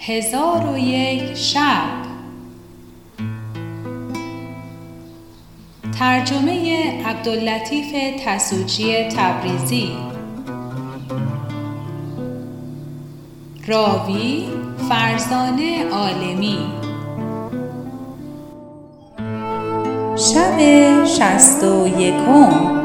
هزار و یک شب. ترجمه عبداللطیف تسوچی تبریزی. راوی فرزانه عالمی. شب شست و یکم.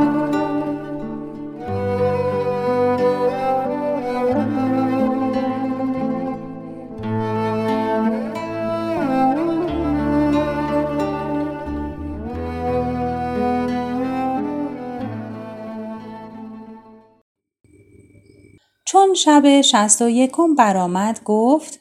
شب شست و یکم برآمد گفت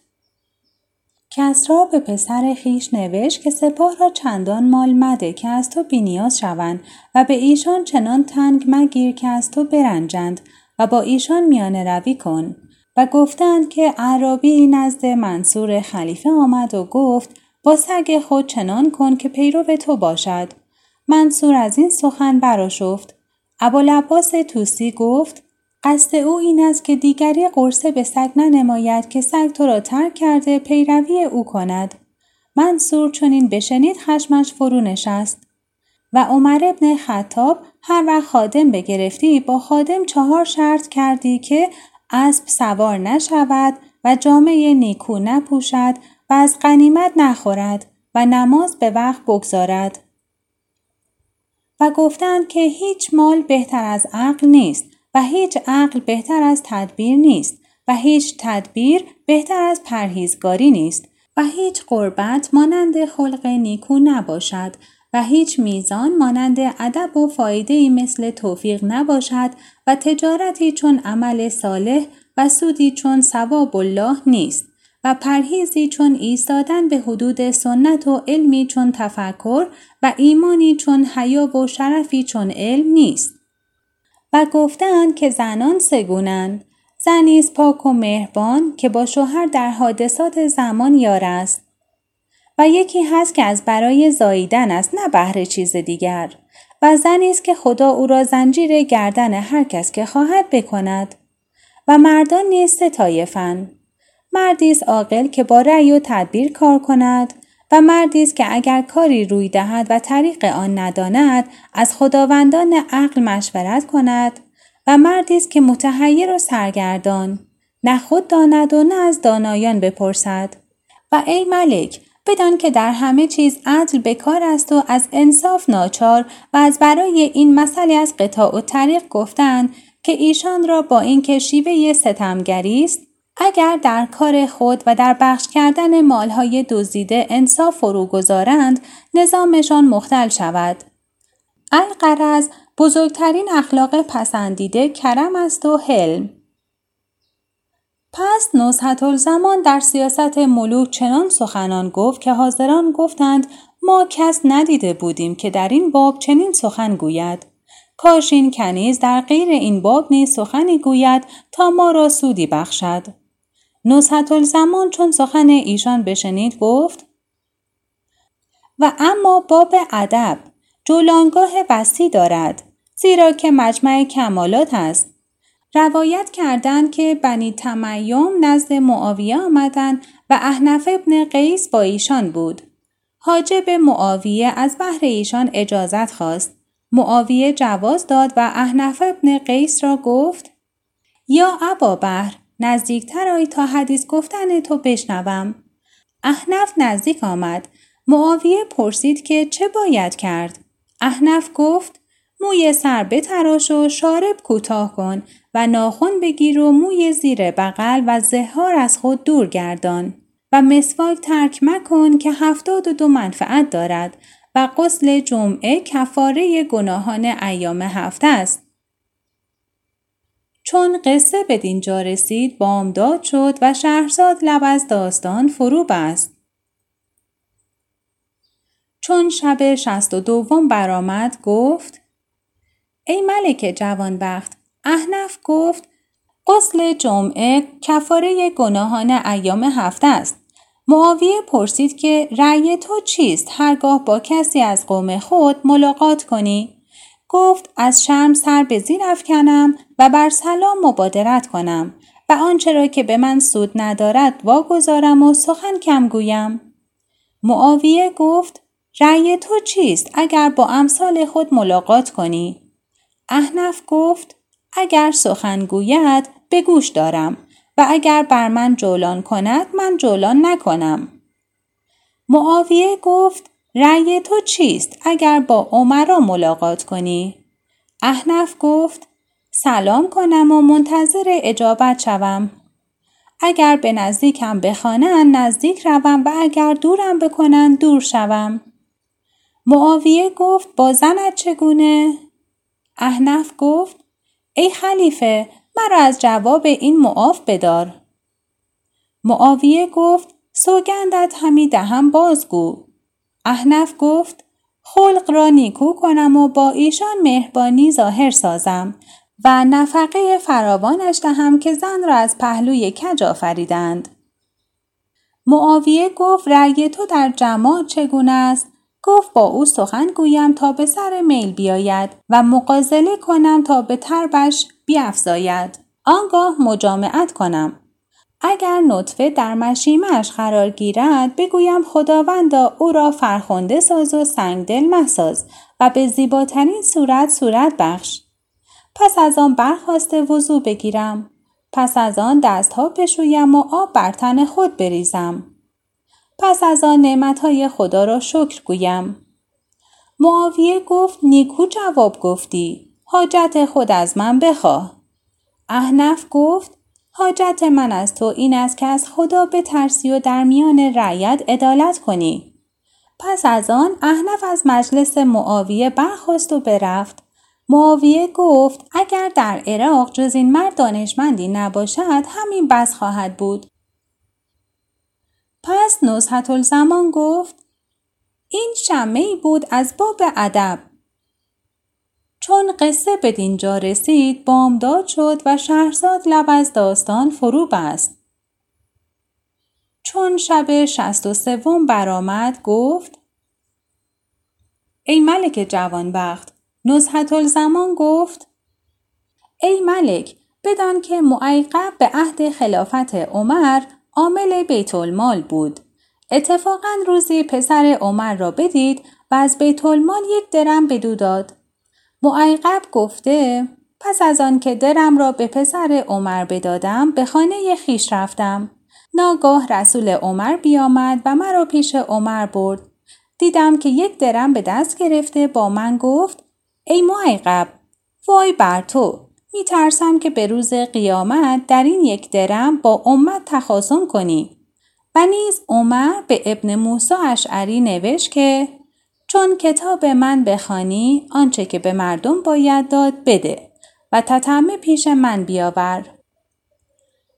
کسرا به پسر خیش نوشت که سپاه را چندان مال مده که از تو بینیاز شوند و به ایشان چنان تنگ مگیر که از تو برنجند و با ایشان میانه روی کن. و گفتند که عربی نزد منصور خلیفه آمد و گفت با سگ خود چنان کن که پیرو تو باشد. منصور از این سخن براشفت ابوالعباس توسی گفت قصد او این است که دیگری قرصه به سگ ننماید که سگ تو را ترک کرده پیروی او کند. منصور چنین بشنید خشمش فرو نشست. و عمر ابن خطاب هر وقت خادم بگرفتی با خادم چهار شرط کردی که اسب سوار نشود و جامعه نیکو نپوشد و از غنیمت نخورد و نماز به وقت بگذارد. و گفتند که هیچ مال بهتر از عقل نیست. و هیچ عقل بهتر از تدبیر نیست و هیچ تدبیر بهتر از پرهیزگاری نیست و هیچ قربت مانند خلق نیکو نباشد و هیچ میزان مانند ادب و فایده ای مثل توفیق نباشد و تجارتی چون عمل صالح و سودی چون ثواب الله نیست و پرهیزی چون ایستادن به حدود سنت و علمی چون تفکر و ایمانی چون حیا و شرفی چون علم نیست. و گفتند که زنان سگونند. زنی پاک و مهربان که با شوهر در حادثات زمان یار است. و یکی هست که از برای زاییدن است نه بهر چیز دیگر. و زنی است که خدا او را زنجیر گردن هر کس که خواهد بکند. و مردان نیز سه مردی است عاقل که با رأی و تدبیر کار کند. و مردی است که اگر کاری روی دهد و طریق آن نداند از خداوندان عقل مشورت کند. و مردی است که متحیر و سرگردان نه خود داند و نه از دانایان بپرسد. و ای ملک بدان که در همه چیز عدل به کار است و از انصاف ناچار و از برای این مسئله از قطاع و طریق گفتند که ایشان را با اینکه شیوه ستمگری است اگر در کار خود و در بخش کردن مالهای دزدیده انصاف فرو گذارند نظامشان مختل شود. القرض بزرگترین اخلاق پسندیده کرم است و حلم. پس نصحت زمان در سیاست ملوک چنان سخنان گفت که حاضران گفتند ما کس ندیده بودیم که در این باب چنین سخن گوید. کاش این کنیز در غیر این باب نیز سخنی گوید تا ما را سودی بخشد. نصحت الزمان چون سخن ایشان بشنید گفت و اما باب ادب جولانگاه وسیع دارد زیرا که مجمع کمالات است. روایت کردند که بنی تمیم نزد معاویه آمدند و احنف ابن قیس با ایشان بود. حاجب معاویه از بحر ایشان اجازت خواست. معاویه جواز داد و احنف ابن قیس را گفت یا ابا بحر نزدیکتر آی تا حدیث گفتن تو بشنوم. احنف نزدیک آمد. معاویه پرسید که چه باید کرد؟ احنف گفت موی سر بتراش و شارب کوتاه کن و ناخن بگیر و موی زیر بغل و زهار از خود دور گردان و مسواک ترک مکن که هفتاد و دو منفعت دارد و غسل جمعه کفاره گناهان ایام هفته است. چون قصه به دینجا رسید بامداد شد و شهرزاد لب از داستان فرو بست. چون شب شست و دوم برآمد گفت ای ملک جوانبخت احنف گفت غسل جمعه کفاره گناهان ایام هفته است. معاویه پرسید که رأی تو چیست هرگاه با کسی از قوم خود ملاقات کنی؟ گفت از شرم سر به زیر افکنم و بر سلام مبادرت کنم و آنچه را که به من سود ندارد واگذارم و سخن کم گویم. معاویه گفت رأی تو چیست اگر با امثال خود ملاقات کنی؟ احنف گفت اگر سخن گوید به گوش دارم و اگر بر من جولان کند من جولان نکنم. معاویه گفت رأی تو چیست اگر با عمرا ملاقات کنی؟ احنف گفت سلام کنم و منتظر اجابت شوم. اگر به نزدیکم بخوانند نزدیک روم و اگر دورم بکنند دور شوم. معاویه گفت با زنت چگونه؟ احنف گفت ای خلیفه مرا از جواب این معاف بدار. معاویه گفت سوگندت همی دهم بازگو. احنف گفت خلق را نیکو کنم و با ایشان مهربانی ظاهر سازم و نفقه فراوانش دهم که زن را از پهلوی کج آفریدند. معاویه گفت رأی تو در جماع چگونه است؟ گفت با او سخن گویم تا به سر میل بیاید و مقازله کنم تا به تربش بیافزاید. آنگاه مجامعت کنم. اگر نطفه در مشیمش قرار گیرد بگویم خداوندا او را فرخنده ساز و سنگدل مساز و به زیباترین صورت صورت بخش. پس از آن برخواسته وضوع بگیرم. پس از آن دستها بشویم و آب بر تن خود بریزم. پس از آن نعمتهای خدا را شکر گویم. معاویه گفت نیکو جواب گفتی حاجت خود از من بخواه. احنف گفت حاجت من از تو این است که از خدا بترسی و در میان رعیت عدالت کنی. پس از آن احنف از مجلس معاویه برخواست و برفت. معاویه گفت اگر در عراق جز این مرد دانشمندی نباشد همین بس خواهد بود. پس نزحت الزمان گفت این شمه بود از باب ادب چون قصه به دینجا رسید بامداد شد و شهرزاد لب از داستان فرو بست. چون شب شست و سوم برآمد گفت ای ملک جوانبخت نزحت الزمان گفت ای ملک بدان که معیقب به عهد خلافت عمر عامل بیت المال بود اتفاقا روزی پسر عمر را بدید و از بیت المال یک درم بدو داد معیقب گفته پس از آن که درم را به پسر عمر بدادم به خانه خیش رفتم. ناگاه رسول عمر بیامد و مرا پیش عمر برد. دیدم که یک درم به دست گرفته با من گفت ای معیقب وای بر تو می ترسم که به روز قیامت در این یک درم با امت تخاصم کنی. و نیز عمر به ابن موسی اشعری نوشت که چون کتاب من بخوانی آنچه که به مردم باید داد بده و تتمه پیش من بیاور.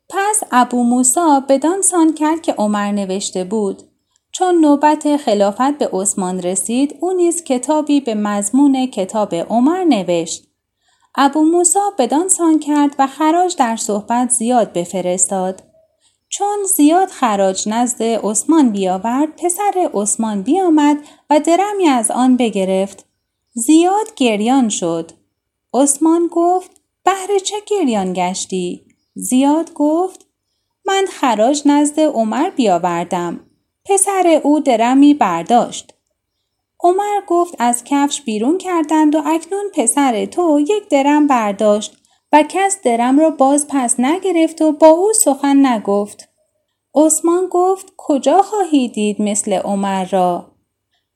پس ابو موسا بدان سان کرد که عمر نوشته بود. چون نوبت خلافت به عثمان رسید او نیز کتابی به مضمون کتاب عمر نوشت. ابو موسا بدان سان کرد و خراج در صحبت زیاد بفرستاد. چون زیاد خراج نزد عثمان بیاورد پسر عثمان بیامد و درمی از آن بگرفت. زیاد گریان شد. عثمان گفت بهر چه گریان گشتی؟ زیاد گفت من خراج نزد عمر بیاوردم. پسر او درمی برداشت. عمر گفت از کفش بیرون کردند و اکنون پسر تو یک درم برداشت. و کس درم را باز پس نگرفت و با او سخن نگفت. عثمان گفت کجا خواهی دید مثل عمر را؟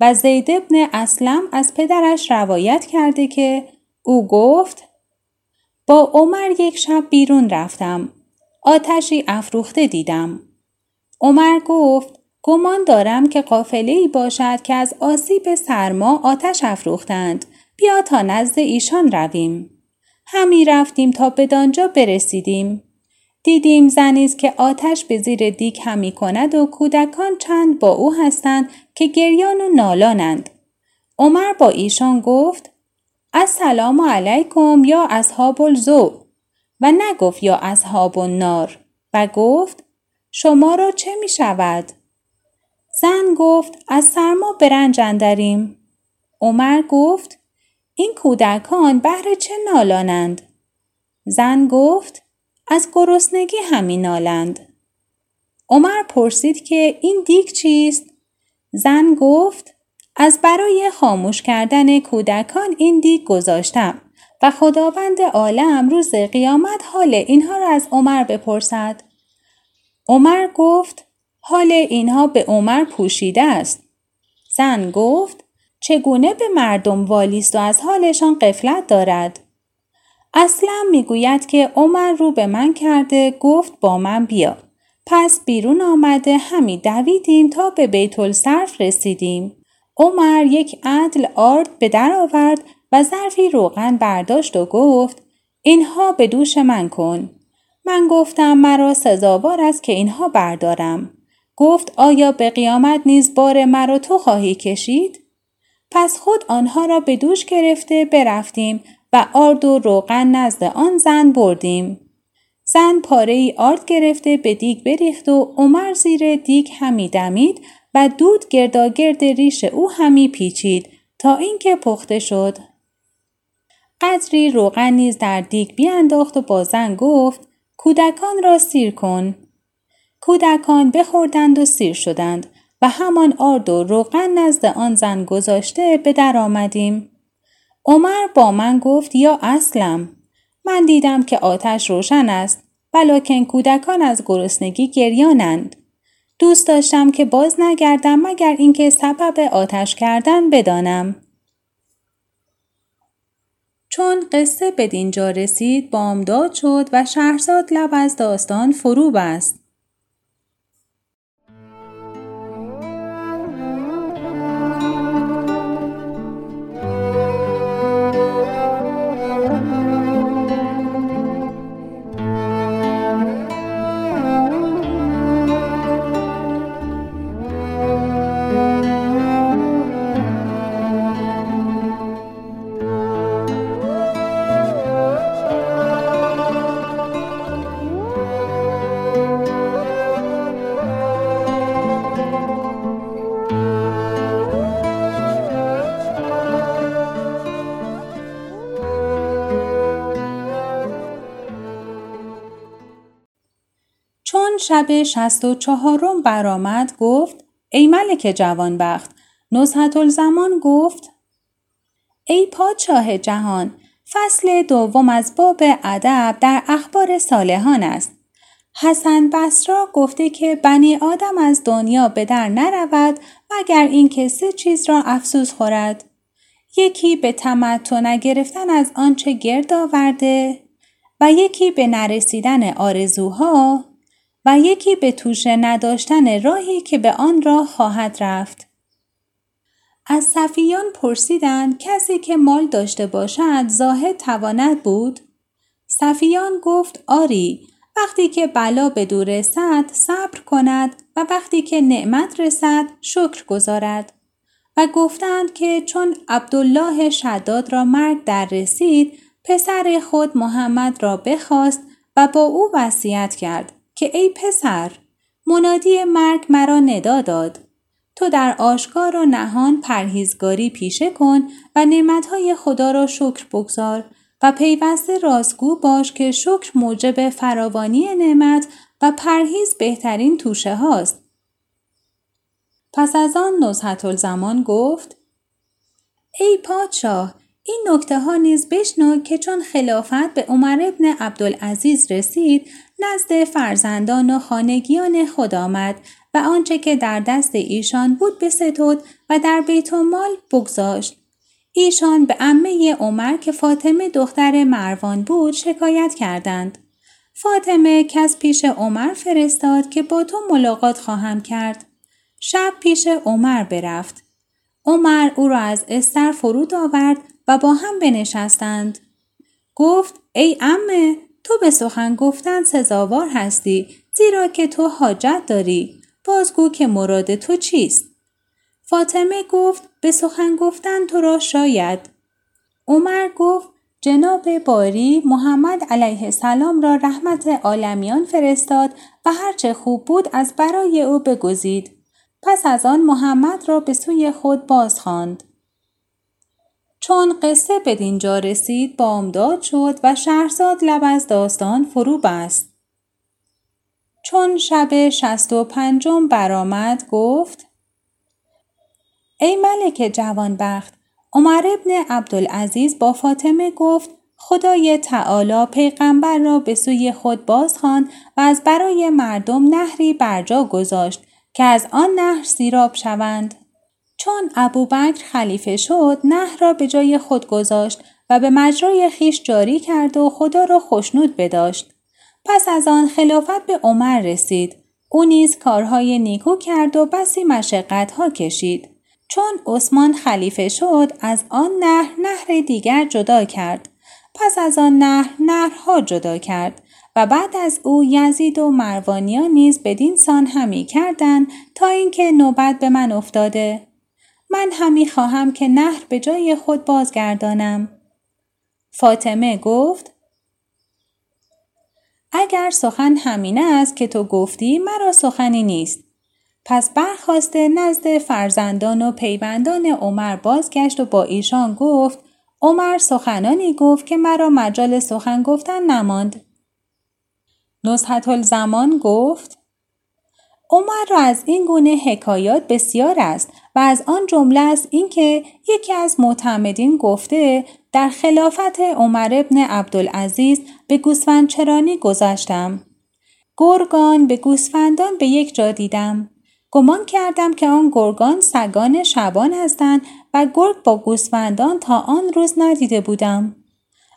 و زید ابن اسلم از پدرش روایت کرده که او گفت با عمر یک شب بیرون رفتم. آتشی افروخته دیدم. عمر گفت گمان دارم که قافله ای باشد که از آسیب سرما آتش افروختند. بیا تا نزد ایشان رویم. همی رفتیم تا به دانجا برسیدیم. دیدیم زنی که آتش به زیر دیگ همی کند و کودکان چند با او هستند که گریان و نالانند. عمر با ایشان گفت السلام علیکم یا اصحاب الزو و نگفت یا اصحاب النار و گفت شما را چه می شود؟ زن گفت از سرما برنج اندریم. عمر گفت این کودکان بهر چه نالانند؟ زن گفت از گرسنگی همین نالند. عمر پرسید که این دیگ چیست؟ زن گفت از برای خاموش کردن کودکان این دیگ گذاشتم و خداوند عالم روز قیامت حال اینها را از عمر بپرسد. عمر گفت حال اینها به عمر پوشیده است. زن گفت چگونه به مردم والیست و از حالشان قفلت دارد؟ اصلا می‌گوید که عمر رو به من کرده گفت با من بیا. پس بیرون آمده همی دویدیم تا به بیت الصرف رسیدیم. عمر یک عدل آرد به در آورد و ظرفی روغن برداشت و گفت اینها به دوش من کن. من گفتم مرا سزاوار است که اینها بردارم. گفت آیا به قیامت نیز بار مرا تو خواهی کشید؟ پس خود آنها را به دوش گرفته برفتیم و آرد و روغن نزد آن زن بردیم. زن پاره ای آرد گرفته به دیگ بریخت و عمر زیر دیگ همی دمید و دود گرداگرد ریش او همی پیچید تا اینکه پخته شد. قدری روغن نیز در دیگ بیانداخت و با زن گفت کودکان را سیر کن. کودکان بخوردند و سیر شدند و همان آرد و روغن نزد آن زن گذاشته به در آمدیم. عمر با من گفت یا اصلم. من دیدم که آتش روشن است ولیکن کودکان از گرسنگی گریانند. دوست داشتم که باز نگردم مگر اینکه سبب آتش کردن بدانم. چون قصه به دینجا رسید بامداد شد و شهرزاد لب از داستان فرو بست. شب شست و چهارم برآمد گفت ای ملک جوانبخت نزهت الزمان گفت ای پادشاه جهان فصل دوم از باب ادب در اخبار صالحان است. حسن بسرا گفته که بنی آدم از دنیا به در نرود مگر اینکه سه چیز را افسوس خورد؟ یکی به تمتع نگرفتن از آنچه گرد آورده و یکی به نرسیدن آرزوها. و یکی به توشه نداشتن راهی که به آن راه خواهد رفت. از صفیان پرسیدند کسی که مال داشته باشد زاهد تواند بود؟ صفیان گفت آری وقتی که بلا به دور رسد صبر کند و وقتی که نعمت رسد شکر گذارد و گفتند که چون عبدالله شداد را مرگ در رسید پسر خود محمد را بخواست و با او وصیت کرد که ای پسر منادی مرگ مرا ندا داد تو در آشکار و نهان پرهیزگاری پیشه کن و نعمتهای خدا را شکر بگذار و پیوسته رازگو باش که شکر موجب فراوانی نعمت و پرهیز بهترین توشه هاست. پس از آن نزهت زمان گفت ای پادشاه این نکته ها نیز بشنو که چون خلافت به عمر ابن عبدالعزیز رسید نزد فرزندان و خانگیان خود آمد و آنچه که در دست ایشان بود بستود و در بیت مال بگذاشت. ایشان به عمه عمر که فاطمه دختر مروان بود شکایت کردند. فاطمه کس پیش عمر فرستاد که با تو ملاقات خواهم کرد. شب پیش عمر برفت. عمر او را از استر فرود آورد و با هم بنشستند. گفت ای امه تو به سخن گفتن سزاوار هستی زیرا که تو حاجت داری. بازگو که مراد تو چیست؟ فاطمه گفت به سخن گفتن تو را شاید. عمر گفت جناب باری محمد علیه السلام را رحمت عالمیان فرستاد و هرچه خوب بود از برای او بگزید. پس از آن محمد را به سوی خود باز خواند چون قصه به دینجا رسید بامداد شد و شهرزاد لب از داستان فرو بست. چون شب شست و پنجم برآمد گفت ای ملک جوانبخت عمر ابن عبدالعزیز با فاطمه گفت خدای تعالی پیغمبر را به سوی خود بازخواند و از برای مردم نهری برجا گذاشت که از آن نهر سیراب شوند. چون ابوبکر خلیفه شد نهر را به جای خود گذاشت و به مجرای خیش جاری کرد و خدا را خوشنود بداشت. پس از آن خلافت به عمر رسید. او نیز کارهای نیکو کرد و بسی مشقتها کشید. چون عثمان خلیفه شد از آن نهر نهر دیگر جدا کرد. پس از آن نهر نهرها جدا کرد و بعد از او یزید و مروانیان نیز بدین سان همی کردند تا اینکه نوبت به من افتاده من همی خواهم که نهر به جای خود بازگردانم. فاطمه گفت اگر سخن همینه است که تو گفتی مرا سخنی نیست. پس برخواسته نزد فرزندان و پیوندان عمر بازگشت و با ایشان گفت عمر سخنانی گفت که مرا مجال سخن گفتن نماند. نزحت الزمان گفت عمر را از این گونه حکایات بسیار است. از آن جمله است اینکه یکی از معتمدین گفته در خلافت عمر ابن عبدالعزیز به گوسفندچرانی گذاشتم. گرگان به گوسفندان به یک جا دیدم. گمان کردم که آن گرگان سگان شبان هستند و گرگ با گوسفندان تا آن روز ندیده بودم.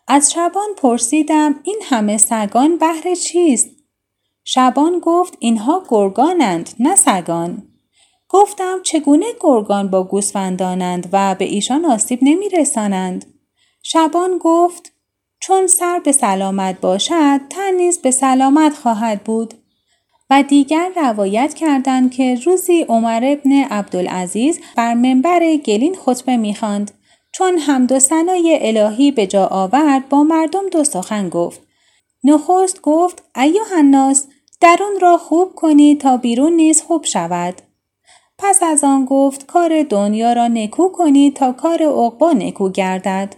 از شبان پرسیدم این همه سگان بهر چیست؟ شبان گفت اینها گرگانند نه سگان. گفتم چگونه گرگان با گوسفندانند و به ایشان آسیب نمی رسانند؟ شبان گفت چون سر به سلامت باشد تن نیز به سلامت خواهد بود. و دیگر روایت کردند که روزی عمر ابن عبدالعزیز بر منبر گلین خطبه می‌خواند چون حمد و ثنای الهی به جا آورد با مردم دو سخن گفت نخست گفت ایوه الناس درون را خوب کنید تا بیرون نیز خوب شود پس از آن گفت کار دنیا را نکو کنید تا کار عقبا نکو گردد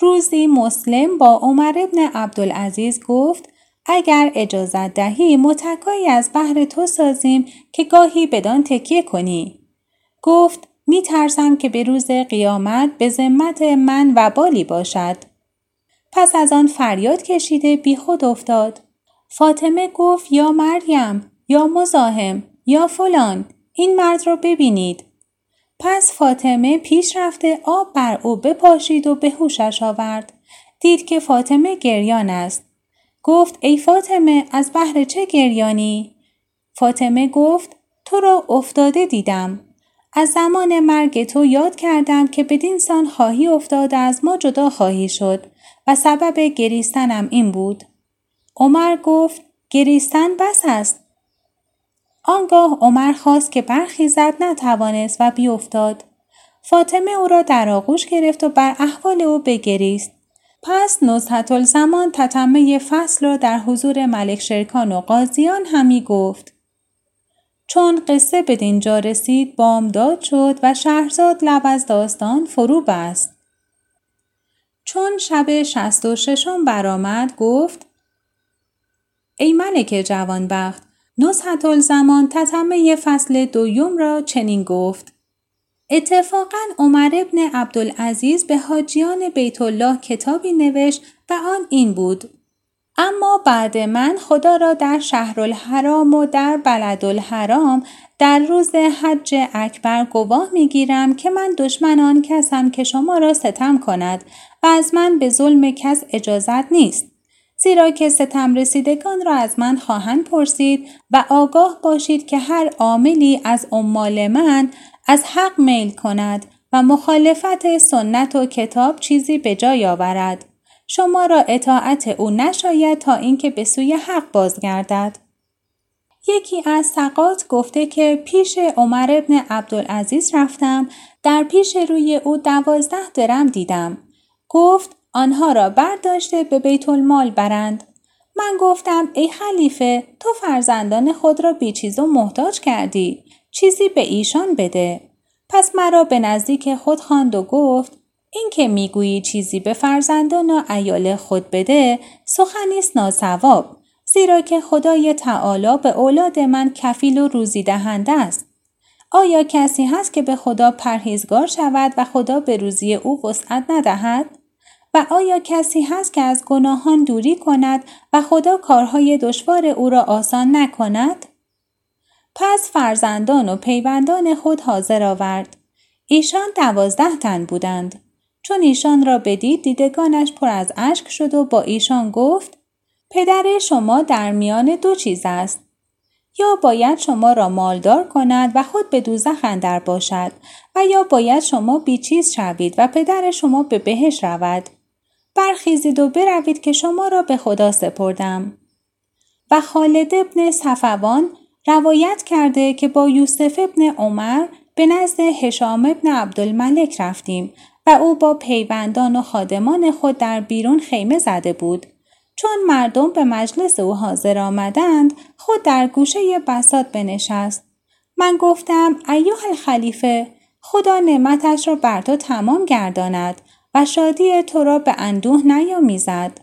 روزی مسلم با عمر ابن عبدالعزیز گفت اگر اجازت دهی متکایی از بحر تو سازیم که گاهی بدان تکیه کنی. گفت می ترسم که به روز قیامت به ذمت من و بالی باشد. پس از آن فریاد کشیده بی خود افتاد. فاطمه گفت یا مریم یا مزاحم یا فلان این مرد را ببینید. پس فاطمه پیش رفته آب بر او بپاشید و به هوشش آورد. دید که فاطمه گریان است. گفت ای فاطمه از بحر چه گریانی؟ فاطمه گفت تو را افتاده دیدم. از زمان مرگ تو یاد کردم که بدین سان خواهی افتاده از ما جدا خواهی شد و سبب گریستنم این بود. عمر گفت گریستن بس است. آنگاه عمر خواست که برخیزد نتوانست و بیافتاد. فاطمه او را در آغوش گرفت و بر احوال او بگریست. پس نزهت الزمان تتمه فصل را در حضور ملک شرکان و قاضیان همی گفت. چون قصه به دینجا رسید بامداد شد و شهرزاد لب از داستان فرو بست. چون شب شست و ششم برآمد گفت ای ملک جوانبخت نزهت الزمان تتمه فصل دویم را چنین گفت اتفاقا عمر ابن عبدالعزیز به حاجیان بیت الله کتابی نوشت و آن این بود اما بعد من خدا را در شهرالحرام و در بلدالحرام در روز حج اکبر گواه می‌گیرم که من دشمن آن کسم که شما را ستم کند و از من به ظلم کس اجازت نیست. زیرا که ستم رسیدگان را از من خواهند پرسید و آگاه باشید که هر عاملی از عمال من از حق میل کند و مخالفت سنت و کتاب چیزی به جای آورد. شما را اطاعت او نشاید تا اینکه به سوی حق بازگردد. یکی از سقات گفته که پیش عمر ابن عبدالعزیز رفتم در پیش روی او دوازده درم دیدم. گفت آنها را برداشته به بیت المال برند. من گفتم ای خلیفه تو فرزندان خود را بیچیز و محتاج کردی. چیزی به ایشان بده. پس مرا به نزدیک خود خواند و گفت این که می‌گویی چیزی به فرزندان و ایال خود بده سخنی است ناسواب زیرا که خدای تعالی به اولاد من کفیل و روزی دهنده است. آیا کسی هست که به خدا پرهیزگار شود و خدا به روزی او وسعت ندهد؟ و آیا کسی هست که از گناهان دوری کند و خدا کارهای دشوار او را آسان نکند؟ پس فرزندان و پیوندان خود حاضر آورد. ایشان دوازده تن بودند. چون ایشان را بدید دیدگانش پر از اشک شد و با ایشان گفت پدر شما در میان دو چیز است. یا باید شما را مالدار کند و خود به دوزخ اندر باشد و یا باید شما بیچیز شوید و پدر شما به بهش رود. برخیزید و بروید که شما را به خدا سپردم و خالد ابن صفوان روایت کرده که با یوسف ابن عمر به نزد هشام ابن عبدالملک رفتیم و او با پیوندان و خادمان خود در بیرون خیمه زده بود. چون مردم به مجلس او حاضر آمدند خود در گوشه بسات بنشست. من گفتم ایوه الخلیفه خدا نعمتش را بر تو تمام گرداند و شادی تو را به اندوه نیامیزد.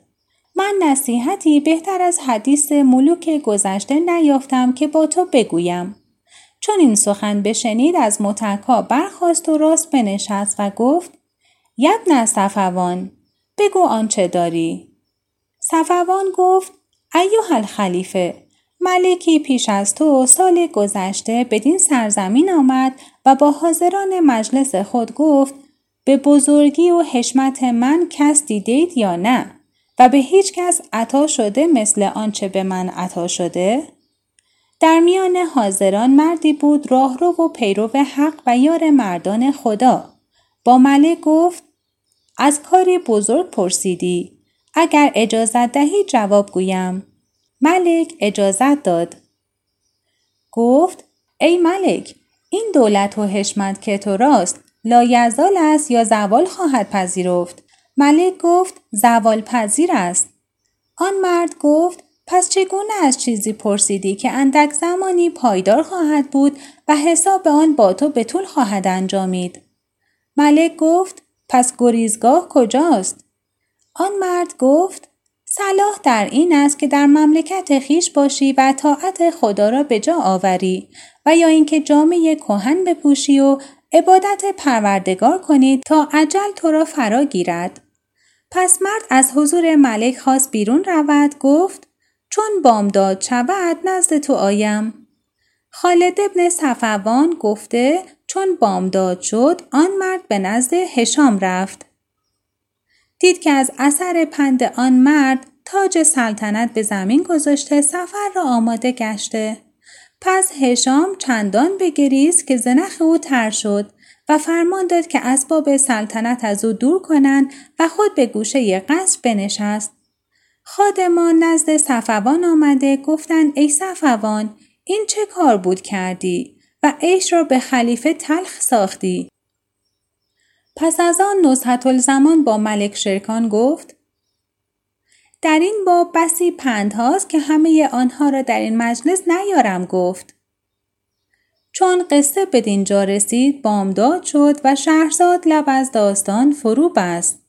من نصیحتی بهتر از حدیث ملوک گذشته نیافتم که با تو بگویم. چون این سخن بشنید از متکا برخواست و راست بنشست و گفت یبن صفوان بگو آنچه داری صفوان گفت ایوه الخلیفه ملکی پیش از تو سال گذشته بدین سرزمین آمد و با حاضران مجلس خود گفت به بزرگی و حشمت من کس دیدید یا نه و به هیچ کس عطا شده مثل آنچه به من عطا شده؟ در میان حاضران مردی بود راهرو و پیرو حق و یار مردان خدا. با ملک گفت از کاری بزرگ پرسیدی. اگر اجازت دهی جواب گویم. ملک اجازت داد. گفت ای ملک این دولت و حشمت که تو راست لایزال است یا زوال خواهد پذیرفت؟ ملک گفت زوال پذیر است. آن مرد گفت پس چگونه از چیزی پرسیدی که اندک زمانی پایدار خواهد بود و حساب آن با تو به طول خواهد انجامید؟ ملک گفت پس گریزگاه کجاست؟ آن مرد گفت صلاح در این است که در مملکت خیش باشی و طاعت خدا را به جا آوری و یا اینکه جامعه کهن بپوشی و عبادت پروردگار کنید تا عجل تو را فرا گیرد. پس مرد از حضور ملک خواست بیرون رود گفت چون بامداد شود نزد تو آیم. خالد ابن صفوان گفته چون بامداد شد آن مرد به نزد هشام رفت. دید که از اثر پند آن مرد تاج سلطنت به زمین گذاشته سفر را آماده گشته. پس هشام چندان بگریست که زنخ او تر شد و فرمان داد که اسباب سلطنت از او دور کنند و خود به گوشه قصر بنشست. خادمان نزد صفوان آمده گفتند ای صفوان این چه کار بود کردی و عیش را به خلیفه تلخ ساختی. پس از آن نصحت الزمان با ملک شرکان گفت در این باب بسی پند هاست که همه آنها را در این مجلس نیارم گفت. چون قصه به دینجا رسید بامداد شد و شهرزاد لب از داستان فرو بست.